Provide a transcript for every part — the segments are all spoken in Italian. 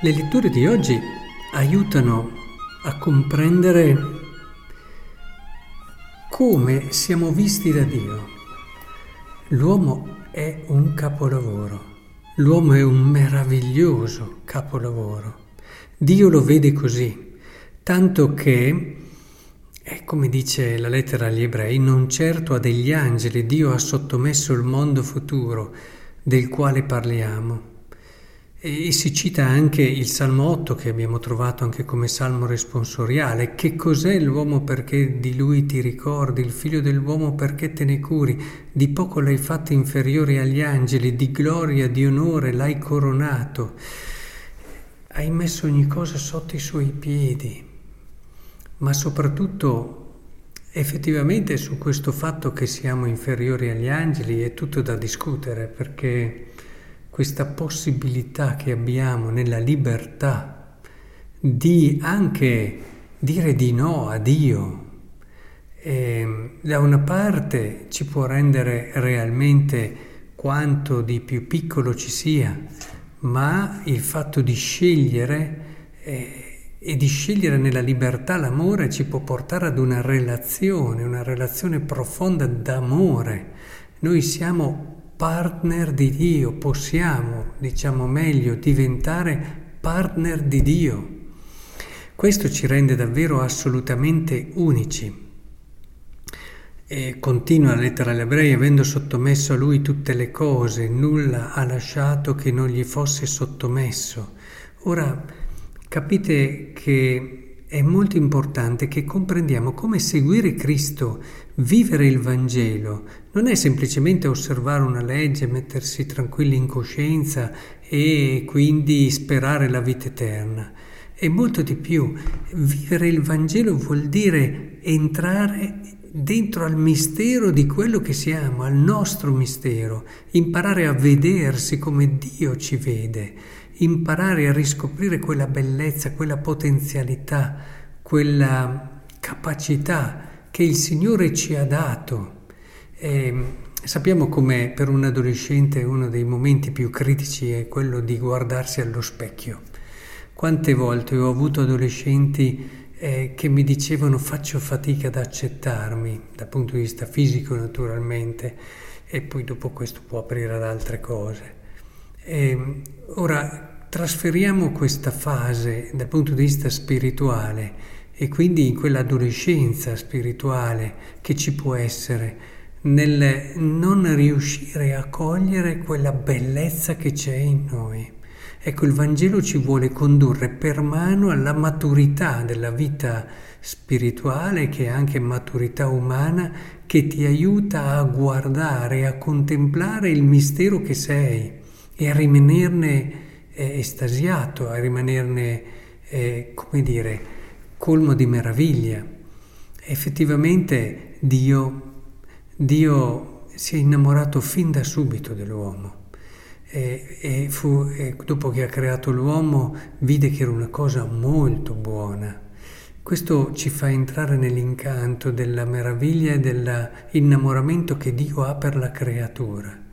Le letture di oggi aiutano a comprendere come siamo visti da Dio. L'uomo è un capolavoro, l'uomo è un meraviglioso capolavoro. Dio lo vede così, tanto che, è come dice la lettera agli ebrei, non certo a degli angeli Dio ha sottomesso il mondo futuro del quale parliamo e si cita anche il Salmo 8 che abbiamo trovato anche come salmo responsoriale. Che cos'è l'uomo perché di lui ti ricordi, il figlio dell'uomo perché te ne curi? Di poco l'hai fatto inferiore agli angeli, di gloria, di onore l'hai coronato. Hai messo ogni cosa sotto i suoi piedi, ma soprattutto effettivamente su questo fatto che siamo inferiori agli angeli è tutto da discutere perché questa possibilità che abbiamo nella libertà di anche dire di no a Dio, e da una parte ci può rendere realmente quanto di più piccolo ci sia, ma il fatto di scegliere eh, e di scegliere nella libertà l'amore ci può portare ad una relazione, una relazione profonda d'amore. Noi siamo partner di Dio, possiamo, diciamo meglio, diventare partner di Dio. Questo ci rende davvero assolutamente unici. E continua la lettera agli ebrei, avendo sottomesso a lui tutte le cose, nulla ha lasciato che non gli fosse sottomesso. Ora capite che è molto importante che comprendiamo come seguire Cristo, vivere il Vangelo, non è semplicemente osservare una legge, mettersi tranquilli in coscienza e quindi sperare la vita eterna. È molto di più. Vivere il Vangelo vuol dire entrare dentro al mistero di quello che siamo, al nostro mistero, imparare a vedersi come Dio ci vede imparare a riscoprire quella bellezza, quella potenzialità, quella capacità che il Signore ci ha dato. E sappiamo come per un adolescente uno dei momenti più critici è quello di guardarsi allo specchio. Quante volte ho avuto adolescenti eh, che mi dicevano faccio fatica ad accettarmi, dal punto di vista fisico naturalmente, e poi dopo questo può aprire ad altre cose. E ora trasferiamo questa fase dal punto di vista spirituale e quindi in quell'adolescenza spirituale che ci può essere nel non riuscire a cogliere quella bellezza che c'è in noi. Ecco, il Vangelo ci vuole condurre per mano alla maturità della vita spirituale, che è anche maturità umana, che ti aiuta a guardare, a contemplare il mistero che sei e a rimanerne eh, estasiato, a rimanerne, eh, come dire, colmo di meraviglia. Effettivamente Dio, Dio si è innamorato fin da subito dell'uomo. E, e, fu, e, dopo che ha creato l'uomo vide che era una cosa molto buona. Questo ci fa entrare nell'incanto della meraviglia e dell'innamoramento che Dio ha per la creatura.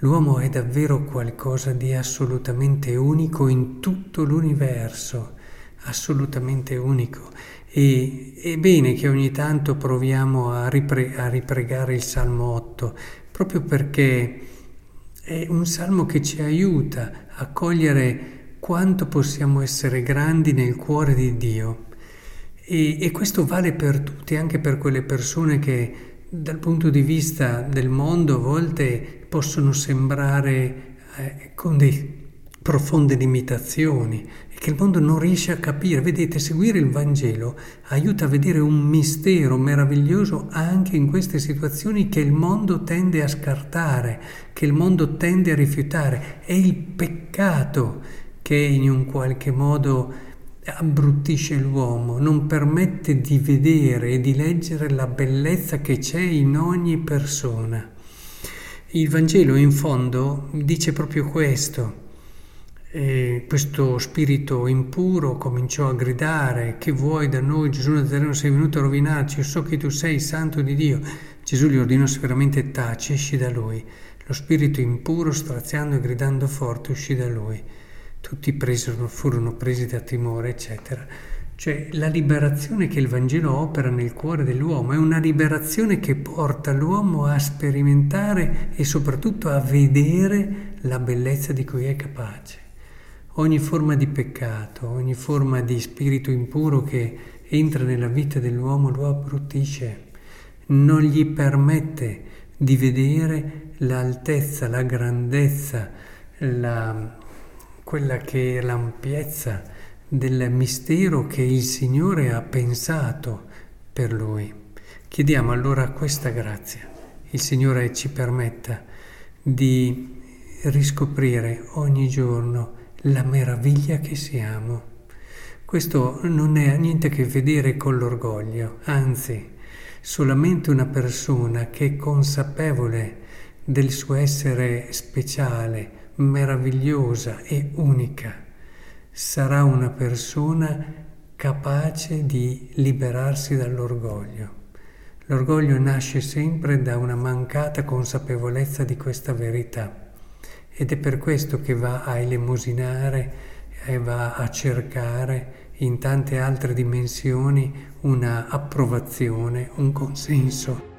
L'uomo è davvero qualcosa di assolutamente unico in tutto l'universo, assolutamente unico. E è bene che ogni tanto proviamo a, ripre- a ripregare il Salmo 8, proprio perché è un salmo che ci aiuta a cogliere quanto possiamo essere grandi nel cuore di Dio. E, e questo vale per tutti, anche per quelle persone che dal punto di vista del mondo a volte possono sembrare eh, con delle profonde limitazioni e che il mondo non riesce a capire. Vedete, seguire il Vangelo aiuta a vedere un mistero meraviglioso anche in queste situazioni che il mondo tende a scartare, che il mondo tende a rifiutare. È il peccato che in un qualche modo abbruttisce l'uomo, non permette di vedere e di leggere la bellezza che c'è in ogni persona. Il Vangelo in fondo dice proprio questo. E questo spirito impuro cominciò a gridare, che vuoi da noi Gesù Nazareno sei venuto a rovinarci, io so che tu sei santo di Dio. Gesù gli ordinò severamente taci, esci da lui. Lo spirito impuro, straziando e gridando forte, uscì da lui. Tutti presero, furono presi da timore, eccetera. Cioè la liberazione che il Vangelo opera nel cuore dell'uomo è una liberazione che porta l'uomo a sperimentare e soprattutto a vedere la bellezza di cui è capace. Ogni forma di peccato, ogni forma di spirito impuro che entra nella vita dell'uomo lo abbruttisce, non gli permette di vedere l'altezza, la grandezza, la, quella che è l'ampiezza del mistero che il Signore ha pensato per lui. Chiediamo allora questa grazia. Il Signore ci permetta di riscoprire ogni giorno la meraviglia che siamo. Questo non ha niente a che vedere con l'orgoglio, anzi, solamente una persona che è consapevole del suo essere speciale, meravigliosa e unica, sarà una persona capace di liberarsi dall'orgoglio. L'orgoglio nasce sempre da una mancata consapevolezza di questa verità ed è per questo che va a elemosinare e va a cercare in tante altre dimensioni una approvazione, un consenso.